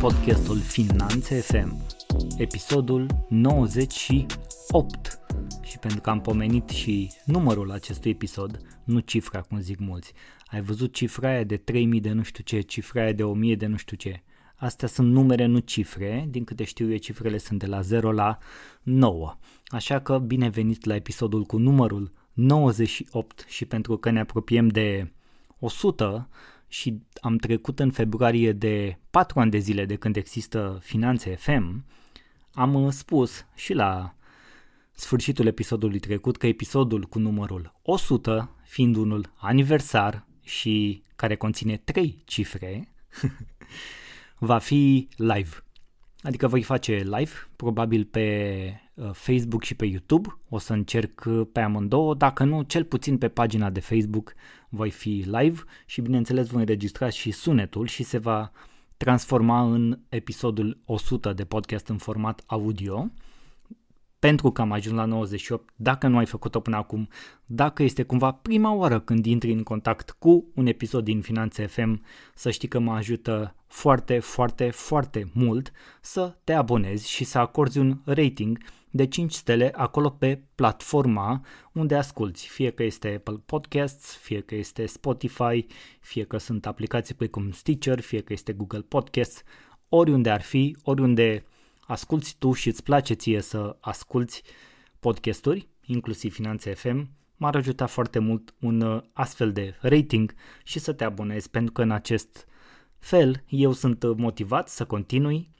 podcastul Finanțe FM, episodul 98. Și pentru că am pomenit și numărul acestui episod, nu cifra cum zic mulți. Ai văzut cifra aia de 3000 de nu știu ce, cifra aia de 1000 de nu știu ce. Astea sunt numere, nu cifre, din câte știu eu cifrele sunt de la 0 la 9. Așa că bine venit la episodul cu numărul 98 și pentru că ne apropiem de 100 și am trecut în februarie de 4 ani de zile de când există Finanțe FM, am spus și la sfârșitul episodului trecut că episodul cu numărul 100, fiind unul aniversar și care conține 3 cifre, va fi live. Adică voi face live, probabil pe uh, Facebook și pe YouTube. O să încerc uh, pe amândouă, dacă nu, cel puțin pe pagina de Facebook voi fi live și bineînțeles voi înregistra și sunetul și se va transforma în episodul 100 de podcast în format audio pentru că am ajuns la 98, dacă nu ai făcut-o până acum, dacă este cumva prima oară când intri în contact cu un episod din Finanțe FM, să știi că mă ajută foarte, foarte, foarte mult să te abonezi și să acorzi un rating de 5 stele acolo pe platforma unde asculti, fie că este Apple Podcasts, fie că este Spotify, fie că sunt aplicații precum Stitcher, fie că este Google Podcasts, oriunde ar fi, oriunde asculti tu și îți place ție să asculti podcasturi, inclusiv Finanțe FM, m-ar ajuta foarte mult un uh, astfel de rating și să te abonezi pentru că în acest fel eu sunt uh, motivat să continui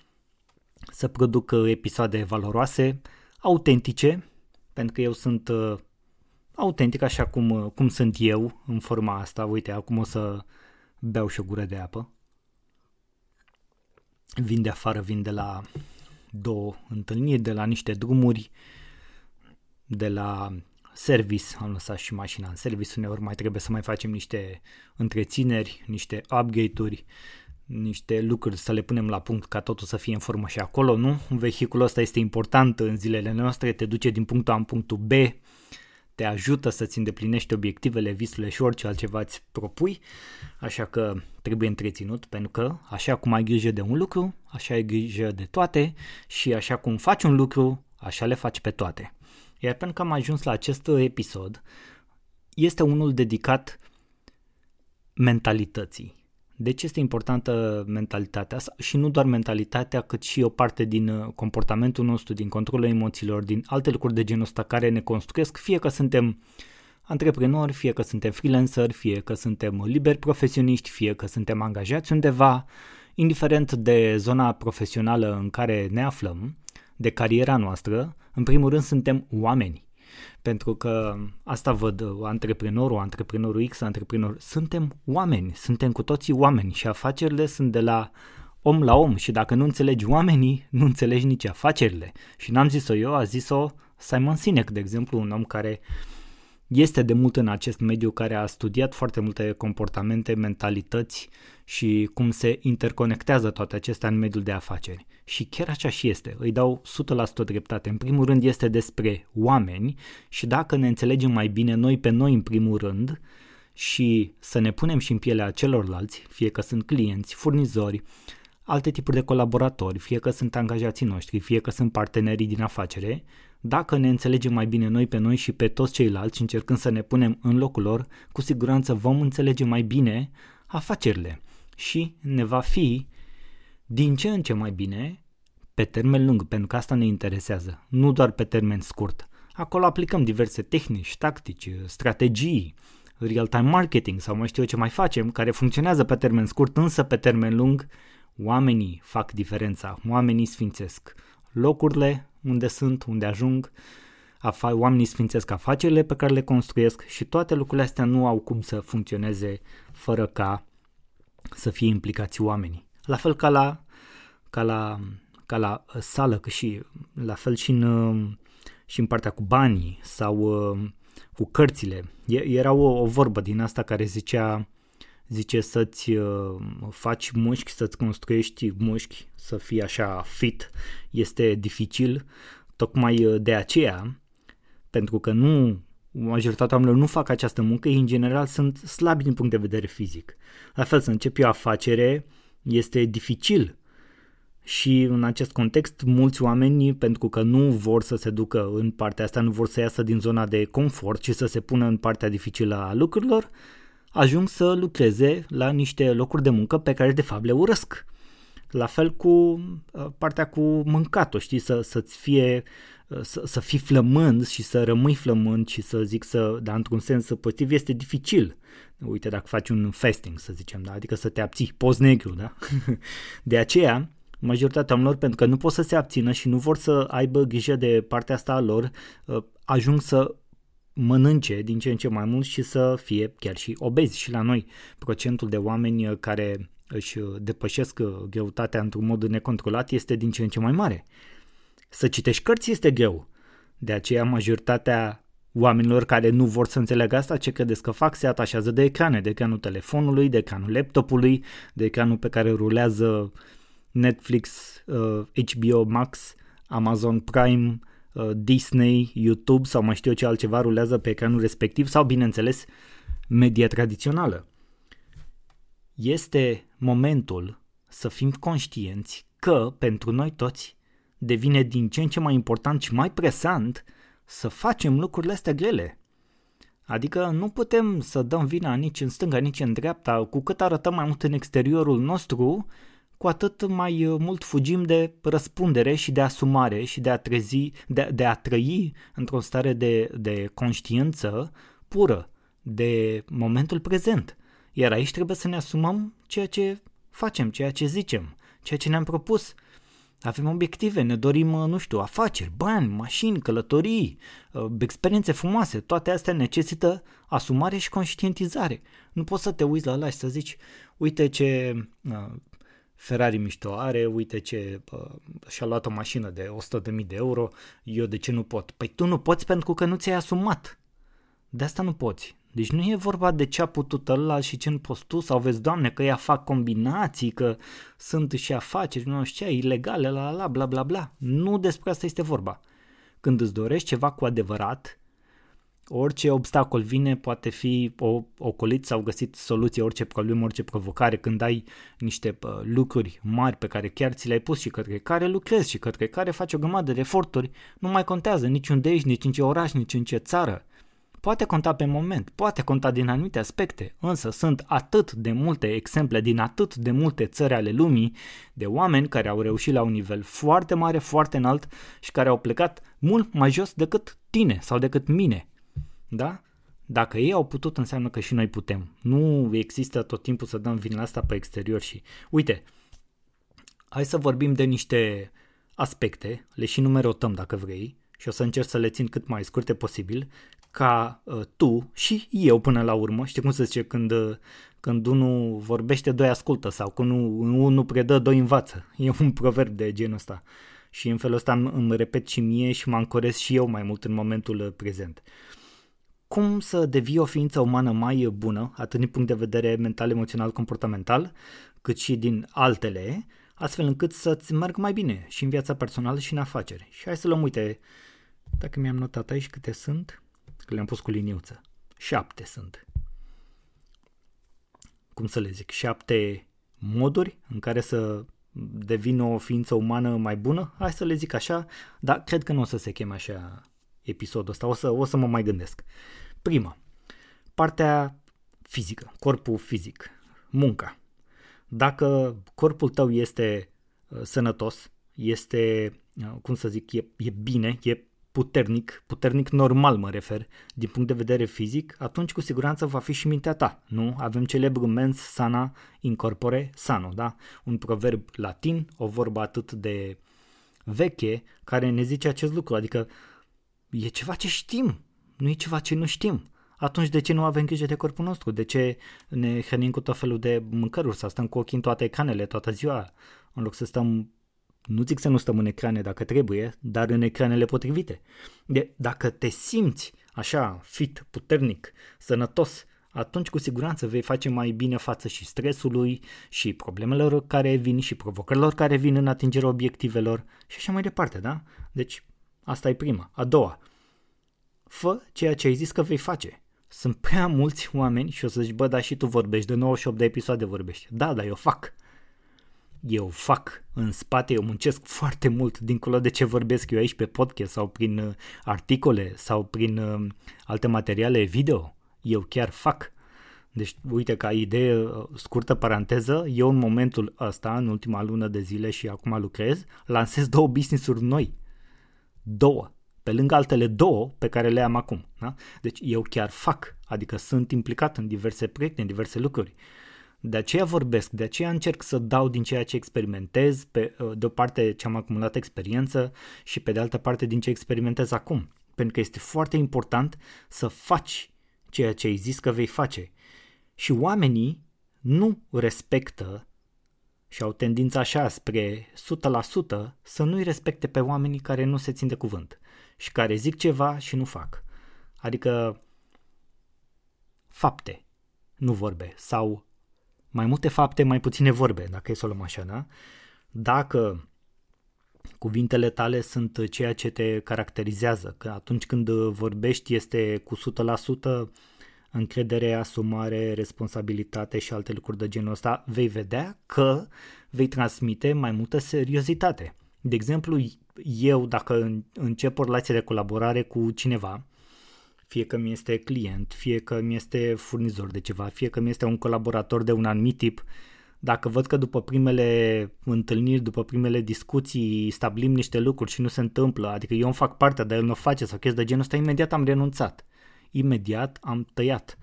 să produc uh, episoade valoroase, autentice, pentru că eu sunt autentic așa cum, cum sunt eu în forma asta. Uite, acum o să beau și o gură de apă. Vin de afară, vin de la două întâlniri, de la niște drumuri, de la service, am lăsat și mașina în service, uneori mai trebuie să mai facem niște întrețineri, niște upgrade-uri, niște lucruri să le punem la punct ca totul să fie în formă și acolo, nu? Vehiculul ăsta este important în zilele noastre, te duce din punctul A în punctul B, te ajută să-ți îndeplinești obiectivele, visurile și orice altceva îți propui, așa că trebuie întreținut pentru că așa cum ai grijă de un lucru, așa ai grijă de toate și așa cum faci un lucru, așa le faci pe toate. Iar pentru că am ajuns la acest episod, este unul dedicat mentalității. De ce este importantă mentalitatea și nu doar mentalitatea, cât și o parte din uh, comportamentul nostru, din controlul emoțiilor, din alte lucruri de genul ăsta care ne construiesc, fie că suntem antreprenori, fie că suntem freelanceri, fie că suntem liberi profesioniști, fie că suntem angajați undeva, indiferent de zona profesională în care ne aflăm, de cariera noastră, în primul rând suntem oameni. Pentru că asta văd antreprenorul, antreprenorul X, antreprenor, suntem oameni, suntem cu toții oameni și afacerile sunt de la om la om și dacă nu înțelegi oamenii, nu înțelegi nici afacerile. Și n-am zis-o eu, a zis-o Simon Sinek, de exemplu, un om care este de mult în acest mediu, care a studiat foarte multe comportamente, mentalități și cum se interconectează toate acestea în mediul de afaceri. Și chiar așa și este, îi dau 100% dreptate. În primul rând este despre oameni și dacă ne înțelegem mai bine noi pe noi în primul rând și să ne punem și în pielea celorlalți, fie că sunt clienți, furnizori, alte tipuri de colaboratori, fie că sunt angajații noștri, fie că sunt partenerii din afacere, dacă ne înțelegem mai bine noi pe noi și pe toți ceilalți, încercând să ne punem în locul lor, cu siguranță vom înțelege mai bine afacerile și ne va fi din ce în ce mai bine pe termen lung, pentru că asta ne interesează, nu doar pe termen scurt. Acolo aplicăm diverse tehnici, tactici, strategii, real-time marketing sau mai știu eu ce mai facem, care funcționează pe termen scurt, însă pe termen lung oamenii fac diferența, oamenii sfințesc locurile unde sunt, unde ajung, afa- oamenii sfințesc afacerile pe care le construiesc și toate lucrurile astea nu au cum să funcționeze fără ca să fie implicați oamenii. La fel ca la, ca la, ca la uh, sală, că și la fel și în, uh, și în partea cu banii sau uh, cu cărțile. Era o, o vorbă din asta care zicea zice să-ți faci mușchi, să-ți construiești mușchi, să fii așa fit, este dificil, tocmai de aceea, pentru că nu majoritatea oamenilor nu fac această muncă, ei în general sunt slabi din punct de vedere fizic. La fel, să începi o afacere este dificil și în acest context mulți oameni, pentru că nu vor să se ducă în partea asta, nu vor să iasă din zona de confort și să se pună în partea dificilă a lucrurilor, ajung să lucreze la niște locuri de muncă pe care de fapt le urăsc. La fel cu uh, partea cu mâncatul, știi, să, să-ți fie uh, să, să fii flămând și să rămâi flămând și să zic să, dar într-un sens pozitiv este dificil. Uite, dacă faci un fasting, să zicem, da? adică să te abții, post negru, da? De aceea, majoritatea oamenilor, pentru că nu pot să se abțină și nu vor să aibă grijă de partea asta a lor, uh, ajung să mănânce din ce în ce mai mult și să fie chiar și obezi și la noi. Procentul de oameni care își depășesc greutatea într-un mod necontrolat este din ce în ce mai mare. Să citești cărți este greu. De aceea majoritatea oamenilor care nu vor să înțeleagă asta, ce credeți că fac, se atașează de ecrane, de ecranul telefonului, de ecranul laptopului, de ecranul pe care rulează Netflix, HBO uh, Max, Amazon Prime, uh, Disney, YouTube sau mai știu eu ce altceva rulează pe ecranul respectiv sau, bineînțeles, media tradițională. Este momentul să fim conștienți că, pentru noi toți, devine din ce în ce mai important și mai presant să facem lucrurile astea grele. Adică nu putem să dăm vina nici în stânga, nici în dreapta, cu cât arătăm mai mult în exteriorul nostru, cu atât mai uh, mult fugim de răspundere și de asumare și de a, trezi, de, de a trăi într-o stare de, de conștiință pură, de momentul prezent. Iar aici trebuie să ne asumăm ceea ce facem, ceea ce zicem, ceea ce ne-am propus. Avem obiective, ne dorim, uh, nu știu, afaceri, bani, mașini, călătorii, uh, experiențe frumoase. Toate astea necesită asumare și conștientizare. Nu poți să te uiți la ăla și să zici, uite ce Ferrari mișto are, uite ce uh, și-a luat o mașină de 100.000 de euro, eu de ce nu pot? Păi tu nu poți pentru că nu ți-ai asumat. De asta nu poți. Deci nu e vorba de ce a putut ăla și ce nu poți tu sau vezi, Doamne, că ea fac combinații, că sunt și afaceri, nu știu ce, ilegale, la la bla bla bla. Nu despre asta este vorba. Când îți dorești ceva cu adevărat, orice obstacol vine poate fi o, ocolit sau găsit soluție, orice problemă, orice provocare, când ai niște uh, lucruri mari pe care chiar ți le-ai pus și către care lucrezi și către care faci o grămadă de eforturi, nu mai contează niciunde ești, nici în ce oraș, nici în ce țară. Poate conta pe moment, poate conta din anumite aspecte, însă sunt atât de multe exemple din atât de multe țări ale lumii de oameni care au reușit la un nivel foarte mare, foarte înalt și care au plecat mult mai jos decât tine sau decât mine. Da? Dacă ei au putut, înseamnă că și noi putem. Nu există tot timpul să dăm vina asta pe exterior și... Uite, hai să vorbim de niște aspecte, le și numerotăm dacă vrei, și o să încerc să le țin cât mai scurte posibil, ca uh, tu și eu până la urmă, știi cum se zice, când, uh, când unul vorbește, doi ascultă sau când unul, unul predă, doi învață. E un proverb de genul ăsta. Și în felul ăsta îmi, îmi repet și mie și mă ancorez și eu mai mult în momentul uh, prezent. Uh, cum să devii o ființă umană mai bună, atât din punct de vedere mental, emoțional, comportamental, cât și din altele, astfel încât să-ți meargă mai bine și în viața personală și în afaceri. Și hai să luăm, uite, dacă mi-am notat aici câte sunt, că le-am pus cu liniuță. Șapte sunt. Cum să le zic? Șapte moduri în care să devină o ființă umană mai bună? Hai să le zic așa, dar cred că nu o să se cheme așa episodul ăsta, o să, o să mă mai gândesc. Prima, partea fizică, corpul fizic, munca. Dacă corpul tău este uh, sănătos, este, uh, cum să zic, e, e bine, e puternic, puternic normal mă refer, din punct de vedere fizic, atunci cu siguranță va fi și mintea ta, nu? Avem celebru mens sana incorpore sano, da? Un proverb latin, o vorbă atât de veche, care ne zice acest lucru, adică e ceva ce știm, nu e ceva ce nu știm. Atunci de ce nu avem grijă de corpul nostru? De ce ne hrănim cu tot felul de mâncăruri, să stăm cu ochii în toate ecranele toată ziua, în loc să stăm nu zic să nu stăm în ecrane dacă trebuie, dar în ecranele potrivite. De, dacă te simți așa fit, puternic, sănătos, atunci cu siguranță vei face mai bine față și stresului și problemelor care vin și provocărilor care vin în atingerea obiectivelor și așa mai departe, da? Deci Asta e prima. A doua, Fă ceea ce ai zis că vei face. Sunt prea mulți oameni și o să zici, bă, dar și tu vorbești, de 98 de episoade vorbești. Da, dar eu fac. Eu fac în spate, eu muncesc foarte mult dincolo de ce vorbesc eu aici pe podcast sau prin uh, articole sau prin uh, alte materiale video. Eu chiar fac. Deci, uite, ca idee, uh, scurtă paranteză, eu în momentul ăsta, în ultima lună de zile și acum lucrez, lansez două business-uri noi. Două pe lângă altele două pe care le am acum. Da? Deci eu chiar fac, adică sunt implicat în diverse proiecte, în diverse lucruri. De aceea vorbesc, de aceea încerc să dau din ceea ce experimentez, pe, de o parte ce am acumulat experiență și pe de altă parte din ce experimentez acum. Pentru că este foarte important să faci ceea ce ai zis că vei face. Și oamenii nu respectă și au tendința așa spre 100% să nu-i respecte pe oamenii care nu se țin de cuvânt și care zic ceva și nu fac. Adică fapte, nu vorbe, sau mai multe fapte, mai puține vorbe, dacă e să o luăm așa, da? Dacă cuvintele tale sunt ceea ce te caracterizează, că atunci când vorbești este cu 100% încredere, asumare, responsabilitate și alte lucruri de genul ăsta, vei vedea că vei transmite mai multă seriozitate. De exemplu, eu dacă încep o relație de colaborare cu cineva, fie că mi este client, fie că mi este furnizor de ceva, fie că mi este un colaborator de un anumit tip, dacă văd că după primele întâlniri, după primele discuții stabilim niște lucruri și nu se întâmplă, adică eu îmi fac partea, dar el nu o face sau chestii de genul ăsta, imediat am renunțat. Imediat am tăiat.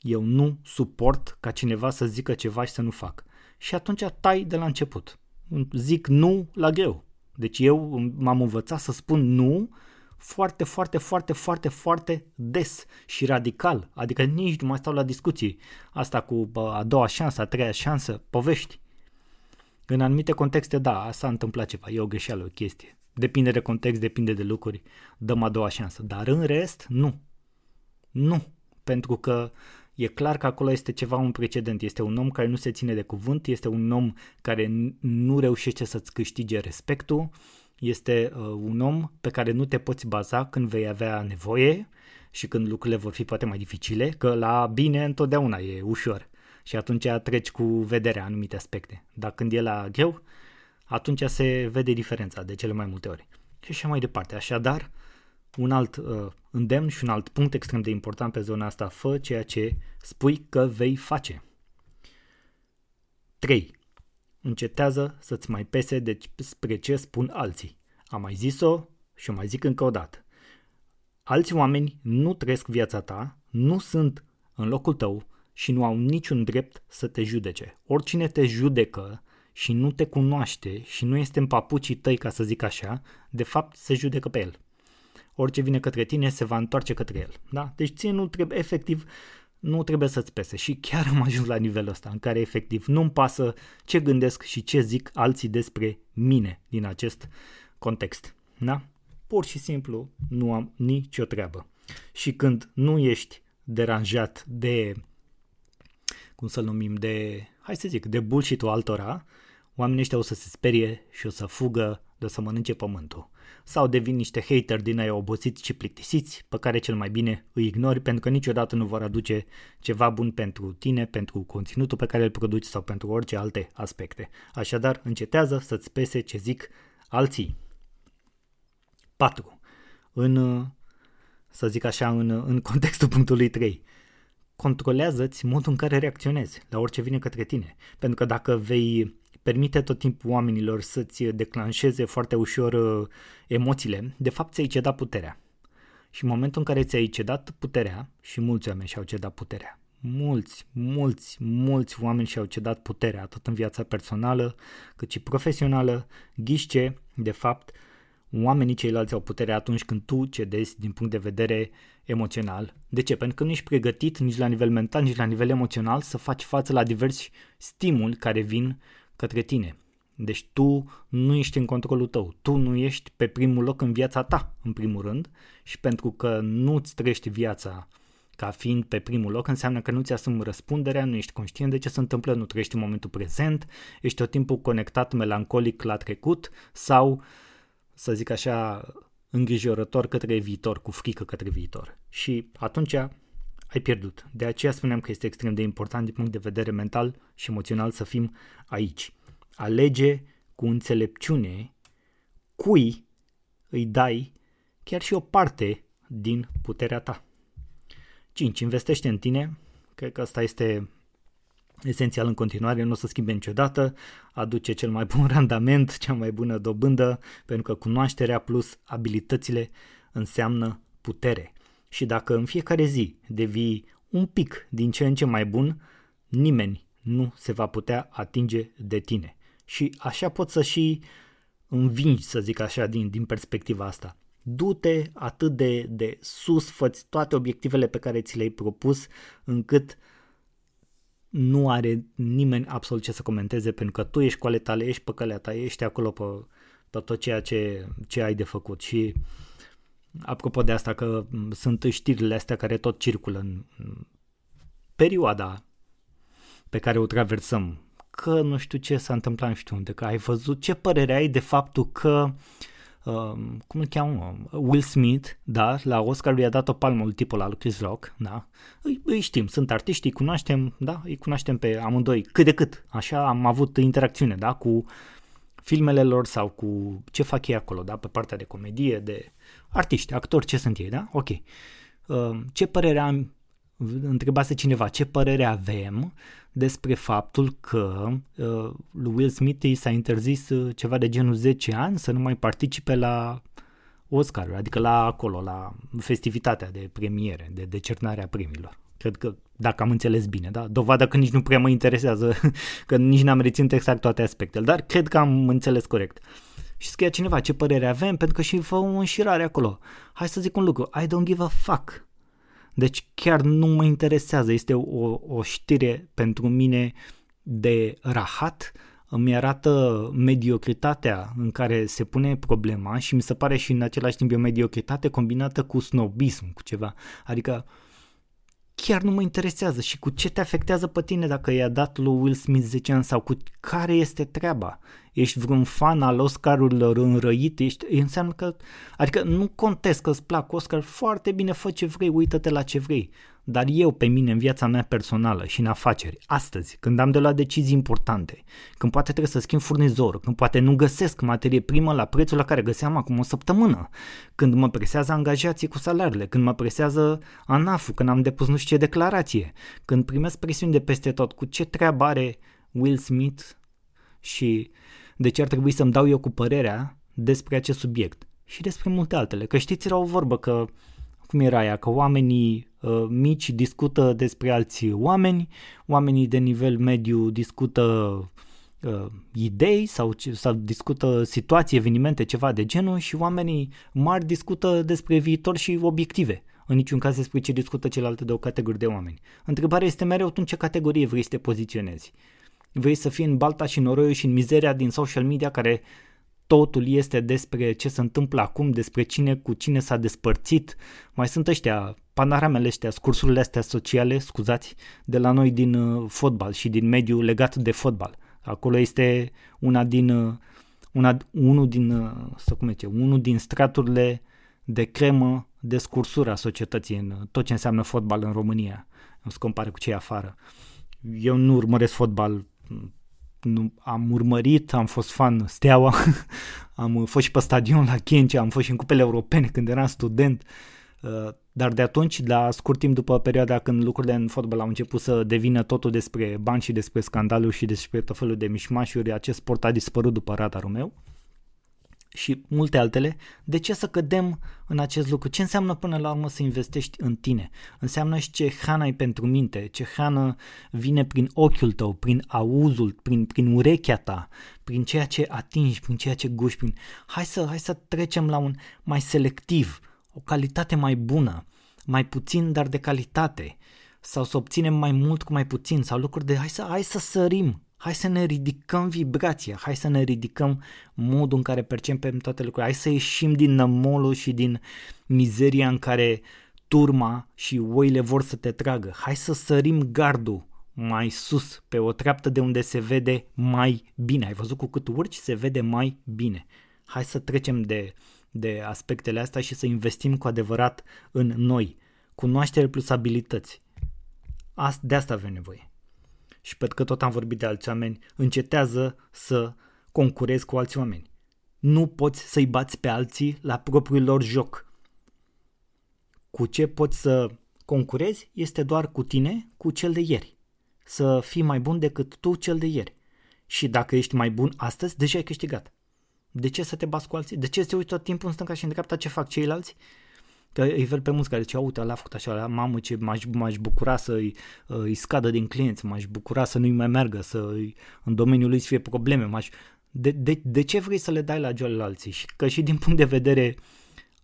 Eu nu suport ca cineva să zică ceva și să nu fac. Și atunci tai de la început. Zic nu la greu. Deci eu m-am învățat să spun nu foarte, foarte, foarte, foarte, foarte des și radical. Adică nici nu mai stau la discuții. Asta cu a doua șansă, a treia șansă, povești. În anumite contexte, da, s-a întâmplat ceva, e o greșeală, o chestie. Depinde de context, depinde de lucruri, dăm a doua șansă. Dar în rest, nu. Nu. Pentru că e clar că acolo este ceva un precedent. Este un om care nu se ține de cuvânt, este un om care nu reușește să-ți câștige respectul, este uh, un om pe care nu te poți baza când vei avea nevoie și când lucrurile vor fi poate mai dificile, că la bine întotdeauna e ușor și atunci treci cu vederea anumite aspecte. Dar când e la greu, atunci se vede diferența de cele mai multe ori. Și așa mai departe. Așadar, un alt uh, îndemn și un alt punct extrem de important pe zona asta, fă ceea ce spui că vei face. 3. Încetează să-ți mai pese despre ce spun alții. Am mai zis-o și o mai zic încă o dată. Alți oameni nu trăiesc viața ta, nu sunt în locul tău și nu au niciun drept să te judece. Oricine te judecă și nu te cunoaște și nu este în papucii tăi, ca să zic așa, de fapt se judecă pe el orice vine către tine se va întoarce către el. Da? Deci ție nu trebuie, efectiv, nu trebuie să-ți pese și chiar am ajuns la nivelul ăsta în care efectiv nu-mi pasă ce gândesc și ce zic alții despre mine din acest context. Da? Pur și simplu nu am nicio treabă. Și când nu ești deranjat de, cum să-l numim, de, hai să zic, de bullshit-ul altora, oamenii ăștia o să se sperie și o să fugă de o să mănânce pământul sau devin niște hater din aia obosiți și plictisiți, pe care cel mai bine îi ignori pentru că niciodată nu vor aduce ceva bun pentru tine, pentru conținutul pe care îl produci sau pentru orice alte aspecte. Așadar, încetează să-ți pese ce zic alții. 4. În, să zic așa, în, în contextul punctului 3 controlează-ți modul în care reacționezi la orice vine către tine. Pentru că dacă vei permite tot timpul oamenilor să-ți declanșeze foarte ușor uh, emoțiile, de fapt ți-ai cedat puterea. Și în momentul în care ți-ai cedat puterea, și mulți oameni și-au cedat puterea, mulți, mulți, mulți oameni și-au cedat puterea, atât în viața personală, cât și profesională, ghișce, de fapt, oamenii ceilalți au puterea atunci când tu cedezi din punct de vedere emoțional. De ce? Pentru că nu ești pregătit nici la nivel mental, nici la nivel emoțional să faci față la diversi stimuli care vin către tine. Deci tu nu ești în controlul tău, tu nu ești pe primul loc în viața ta, în primul rând, și pentru că nu-ți trăiești viața ca fiind pe primul loc, înseamnă că nu-ți asumi răspunderea, nu ești conștient de ce se întâmplă, nu trăiești în momentul prezent, ești tot timpul conectat melancolic la trecut sau, să zic așa, îngrijorător către viitor, cu frică către viitor. Și atunci ai pierdut. De aceea spuneam că este extrem de important din punct de vedere mental și emoțional să fim aici. Alege cu înțelepciune cui îi dai chiar și o parte din puterea ta. 5. Investește în tine. Cred că asta este esențial în continuare, nu o să schimbe niciodată, aduce cel mai bun randament, cea mai bună dobândă, pentru că cunoașterea plus abilitățile înseamnă putere. Și dacă în fiecare zi devii un pic din ce în ce mai bun, nimeni nu se va putea atinge de tine. Și așa poți să și învingi, să zic așa, din, din perspectiva asta. Du-te atât de, de sus, fă toate obiectivele pe care ți le-ai propus, încât nu are nimeni absolut ce să comenteze, pentru că tu ești cu ale tale, ești pe calea ta, ești acolo pe, pe tot ceea ce, ce ai de făcut. Și apropo de asta că sunt știrile astea care tot circulă în perioada pe care o traversăm, că nu știu ce s-a întâmplat nu știu unde, că ai văzut ce părere ai de faptul că uh, cum îl cheamă, Will Smith, da, la Oscar i-a dat o palmă tipul al Chris Rock, da, îi, îi știm, sunt artiști, îi cunoaștem, da, îi cunoaștem pe amândoi cât de cât, așa am avut interacțiune, da, cu filmele lor sau cu ce fac ei acolo, da, pe partea de comedie, de artiști, actori, ce sunt ei, da, ok. Uh, ce părere am, întrebase cineva, ce părere avem despre faptul că uh, lui Will Smith i s-a interzis uh, ceva de genul 10 ani să nu mai participe la Oscar, adică la acolo, la festivitatea de premiere, de decernarea primilor. Cred că, dacă am înțeles bine, da? Dovadă că nici nu prea mă interesează, că nici n-am reținut exact toate aspectele, dar cred că am înțeles corect. Și scria cineva ce părere avem, pentru că și fă o înșirare acolo. Hai să zic un lucru, I don't give a fuck deci chiar nu mă interesează, este o, o știre pentru mine de rahat, îmi arată mediocritatea în care se pune problema și mi se pare și în același timp o mediocritate combinată cu snobism, cu ceva. Adică chiar nu mă interesează și cu ce te afectează pe tine dacă i-a dat lui Will Smith 10 ani sau cu care este treaba. Ești vreun fan al Oscarurilor înrăit, ești, înseamnă că, adică nu contest că îți plac Oscar, foarte bine, fă ce vrei, uită-te la ce vrei. Dar eu pe mine în viața mea personală și în afaceri, astăzi, când am de luat decizii importante, când poate trebuie să schimb furnizor, când poate nu găsesc materie primă la prețul la care găseam acum o săptămână, când mă presează angajații cu salariile, când mă presează anaf când am depus nu știu ce declarație, când primesc presiuni de peste tot, cu ce treabă are Will Smith și de ce ar trebui să-mi dau eu cu părerea despre acest subiect și despre multe altele. Că știți, era o vorbă că, cum era aia, că oamenii uh, mici discută despre alți oameni, oamenii de nivel mediu discută uh, idei sau, sau discută situații, evenimente, ceva de genul și oamenii mari discută despre viitor și obiective. În niciun caz despre ce discută celelalte două categorii de oameni. Întrebarea este mereu în ce categorie vrei să te poziționezi. Vrei să fii în balta și noroiul și în mizeria din social media care totul este despre ce se întâmplă acum, despre cine cu cine s-a despărțit. Mai sunt ăștia, panoramele ăștia, scursurile astea sociale, scuzați, de la noi din uh, fotbal și din mediul legat de fotbal. Acolo este una din, uh, una, unul din, uh, să cum zice, unul din straturile de cremă de scursura a societății în tot ce înseamnă fotbal în România. Nu se compare cu cei afară. Eu nu urmăresc fotbal nu, am urmărit, am fost fan Steaua, am fost și pe stadion la Chencea, am fost și în cupele europene când eram student, uh, dar de atunci, la scurt timp după perioada când lucrurile în fotbal au început să devină totul despre bani și despre scandaluri și despre tot felul de mișmașuri, acest sport a dispărut după radarul meu și multe altele, de ce să cădem în acest lucru? Ce înseamnă până la urmă să investești în tine? Înseamnă și ce hrană ai pentru minte, ce hrană vine prin ochiul tău, prin auzul, prin, prin urechea ta, prin ceea ce atingi, prin ceea ce guși, prin... Hai să, hai să trecem la un mai selectiv, o calitate mai bună, mai puțin, dar de calitate, sau să obținem mai mult cu mai puțin, sau lucruri de hai să, hai să sărim, Hai să ne ridicăm vibrația, hai să ne ridicăm modul în care percepem toate lucrurile, hai să ieșim din nămolul și din mizeria în care turma și oile vor să te tragă. Hai să sărim gardul mai sus, pe o treaptă de unde se vede mai bine. Ai văzut cu cât urci se vede mai bine. Hai să trecem de, de aspectele astea și să investim cu adevărat în noi. Cunoaștere plus abilități. De asta avem nevoie. Și pentru că tot am vorbit de alți oameni, încetează să concurezi cu alți oameni. Nu poți să-i bați pe alții la propriul lor joc. Cu ce poți să concurezi este doar cu tine, cu cel de ieri. Să fii mai bun decât tu cel de ieri. Și dacă ești mai bun astăzi, deja ai câștigat. De ce să te bați cu alții? De ce să te uiți tot timpul în stânga și în dreapta ce fac ceilalți? Că îi văd pe mulți care zice, uite, ăla a făcut așa, mamă ce m-aș, m-aș bucura să îi, uh, îi scadă din clienți, m-aș bucura să nu-i mai meargă, să îi, în domeniul lui să fie probleme, m-aș... De, de, de ce vrei să le dai la joale alții? Și că și din punct de vedere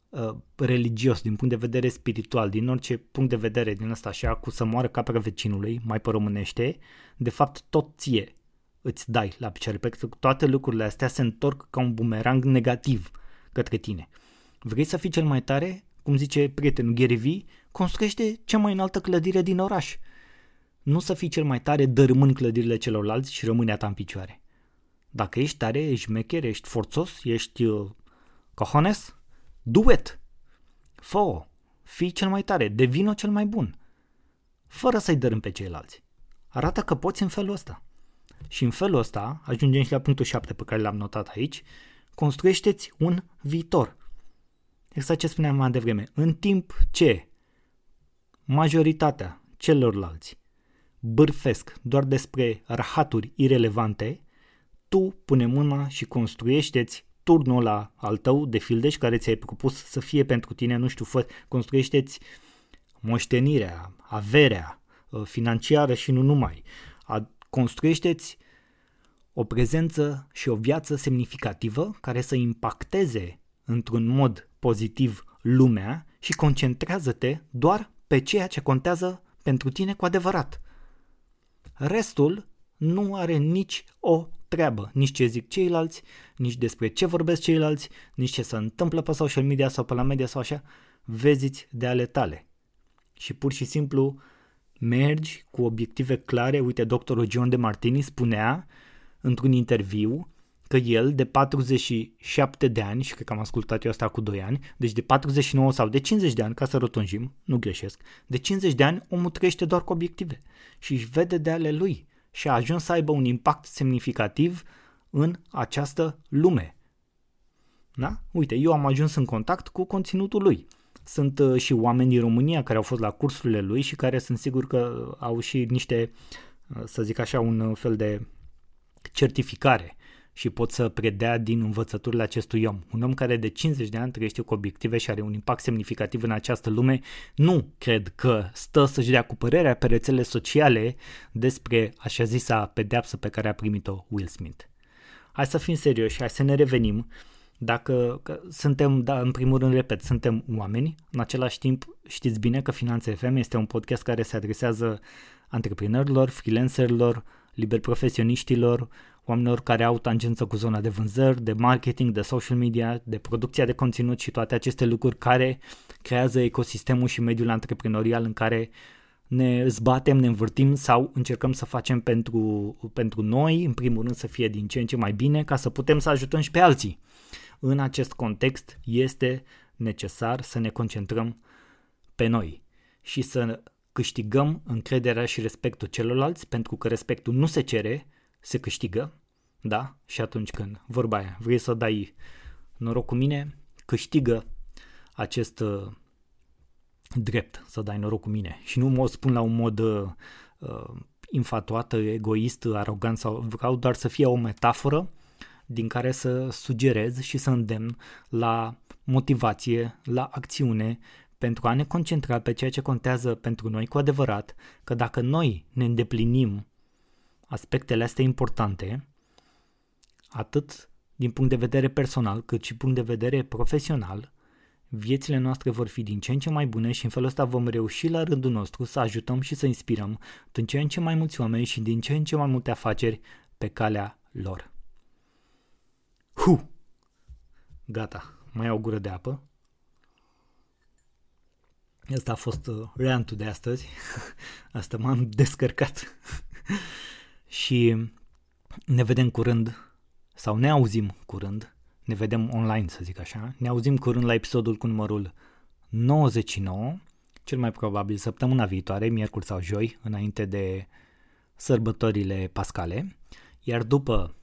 uh, religios, din punct de vedere spiritual, din orice punct de vedere din ăsta așa, cu să moară capra vecinului, mai pe românește, de fapt tot ție îți dai la picioare, pentru că toate lucrurile astea se întorc ca un bumerang negativ către tine. Vrei să fii cel mai tare? Cum zice prietenul Gary V, construiește cea mai înaltă clădire din oraș. Nu să fii cel mai tare dărâmând clădirile celorlalți și rămâne a ta în picioare. Dacă ești tare, ești șmecher, ești forțos, ești uh, cojones, do it! fă Fii cel mai tare, devină cel mai bun. Fără să-i dărâm pe ceilalți. Arată că poți în felul ăsta. Și în felul ăsta, ajungem și la punctul 7 pe care l-am notat aici, construiește-ți un viitor. Exact ce spuneam mai devreme. În timp ce majoritatea celorlalți bârfesc doar despre rahaturi irelevante, tu pune mâna și construiește-ți turnul ăla al tău de fildeș care ți-ai propus să fie pentru tine, nu știu, fă, construiește-ți moștenirea, averea uh, financiară și nu numai. A, construiește-ți o prezență și o viață semnificativă care să impacteze într-un mod pozitiv lumea și concentrează-te doar pe ceea ce contează pentru tine cu adevărat. Restul nu are nici o treabă, nici ce zic ceilalți, nici despre ce vorbesc ceilalți, nici ce se întâmplă pe social media sau pe la media sau așa, veziți de ale tale. Și pur și simplu mergi cu obiective clare. Uite, doctorul John de Martini spunea într-un interviu că el de 47 de ani, și cred că am ascultat eu asta cu 2 ani, deci de 49 sau de 50 de ani, ca să rotunjim, nu greșesc, de 50 de ani omul trăiește doar cu obiective și își vede de ale lui și a ajuns să aibă un impact semnificativ în această lume. Da? Uite, eu am ajuns în contact cu conținutul lui. Sunt uh, și oameni din România care au fost la cursurile lui și care sunt sigur că au și niște, uh, să zic așa, un fel de certificare și pot să predea din învățăturile acestui om. Un om care de 50 de ani trăiește cu obiective și are un impact semnificativ în această lume, nu cred că stă să-și dea cu părerea pe rețele sociale despre așa zisa pedeapsă pe care a primit-o Will Smith. Hai să fim serioși, hai să ne revenim dacă că suntem, da, în primul rând, repet, suntem oameni, în același timp știți bine că Finanțe FM este un podcast care se adresează antreprenorilor, freelancerilor, liber profesioniștilor, oamenilor care au tangență cu zona de vânzări, de marketing, de social media, de producția de conținut și toate aceste lucruri care creează ecosistemul și mediul antreprenorial în care ne zbatem, ne învârtim sau încercăm să facem pentru, pentru noi, în primul rând să fie din ce în ce mai bine, ca să putem să ajutăm și pe alții. În acest context este necesar să ne concentrăm pe noi și să câștigăm încrederea și respectul celorlalți, pentru că respectul nu se cere, se câștigă, da? Și atunci când, vorba aia, vrei să dai noroc cu mine, câștigă acest uh, drept să dai noroc cu mine. Și nu mă spun la un mod uh, uh, infatuat, egoist, arogant sau vreau doar să fie o metaforă din care să sugerez și să îndemn la motivație, la acțiune, pentru a ne concentra pe ceea ce contează pentru noi cu adevărat, că dacă noi ne îndeplinim aspectele astea importante, atât din punct de vedere personal, cât și punct de vedere profesional, viețile noastre vor fi din ce în ce mai bune și în felul ăsta vom reuși la rândul nostru să ajutăm și să inspirăm din ce în ce mai mulți oameni și din ce în ce mai multe afaceri pe calea lor. Hu! Gata, mai au gură de apă. Asta a fost uh, rantul de astăzi. Asta m-am descărcat. și ne vedem curând sau ne auzim curând, ne vedem online, să zic așa. Ne auzim curând la episodul cu numărul 99, cel mai probabil săptămâna viitoare, miercuri sau joi, înainte de sărbătorile pascale. Iar după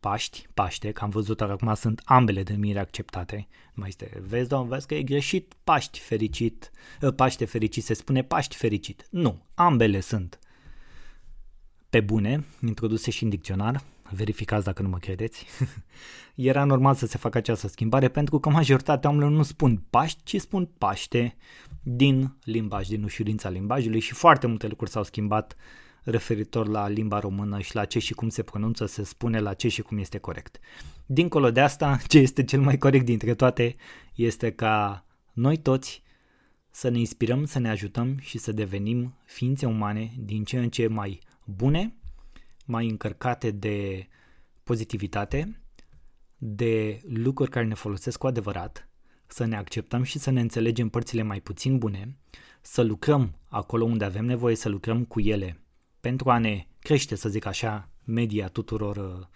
Paști, Paște, că am văzut că acum sunt ambele denumiri acceptate. Mai este, vezi, domn, vezi că e greșit Paști fericit, ă, Paște fericit, se spune Paști fericit. Nu, ambele sunt pe bune, introduse și în dicționar, verificați dacă nu mă credeți. Era normal să se facă această schimbare pentru că majoritatea oamenilor nu spun Paști, ci spun Paște din limbaj, din ușurința limbajului și foarte multe lucruri s-au schimbat referitor la limba română și la ce și cum se pronunță, se spune la ce și cum este corect. Dincolo de asta, ce este cel mai corect dintre toate este ca noi toți să ne inspirăm, să ne ajutăm și să devenim ființe umane din ce în ce mai bune, mai încărcate de pozitivitate, de lucruri care ne folosesc cu adevărat, să ne acceptăm și să ne înțelegem părțile mai puțin bune, să lucrăm acolo unde avem nevoie să lucrăm cu ele pentru a ne crește, să zic așa, media tuturor uh,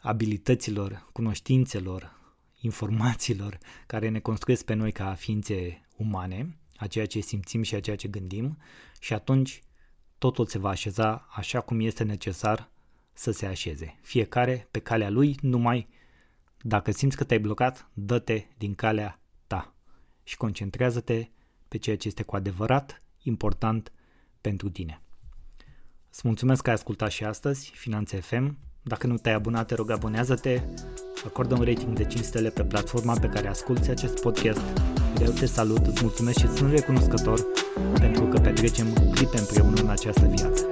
abilităților, cunoștințelor, informațiilor care ne construiesc pe noi ca ființe umane, a ceea ce simțim și a ceea ce gândim și atunci totul se va așeza așa cum este necesar să se așeze. Fiecare pe calea lui, numai dacă simți că te-ai blocat, dă-te din calea ta și concentrează-te pe ceea ce este cu adevărat important pentru tine. Îți mulțumesc că ai ascultat și astăzi Finanțe FM. Dacă nu te-ai abonat, te rog abonează-te, acordă un rating de 5 stele pe platforma pe care asculti acest podcast. Eu te salut, îți mulțumesc și sunt recunoscător pentru că petrecem clipe împreună în această viață.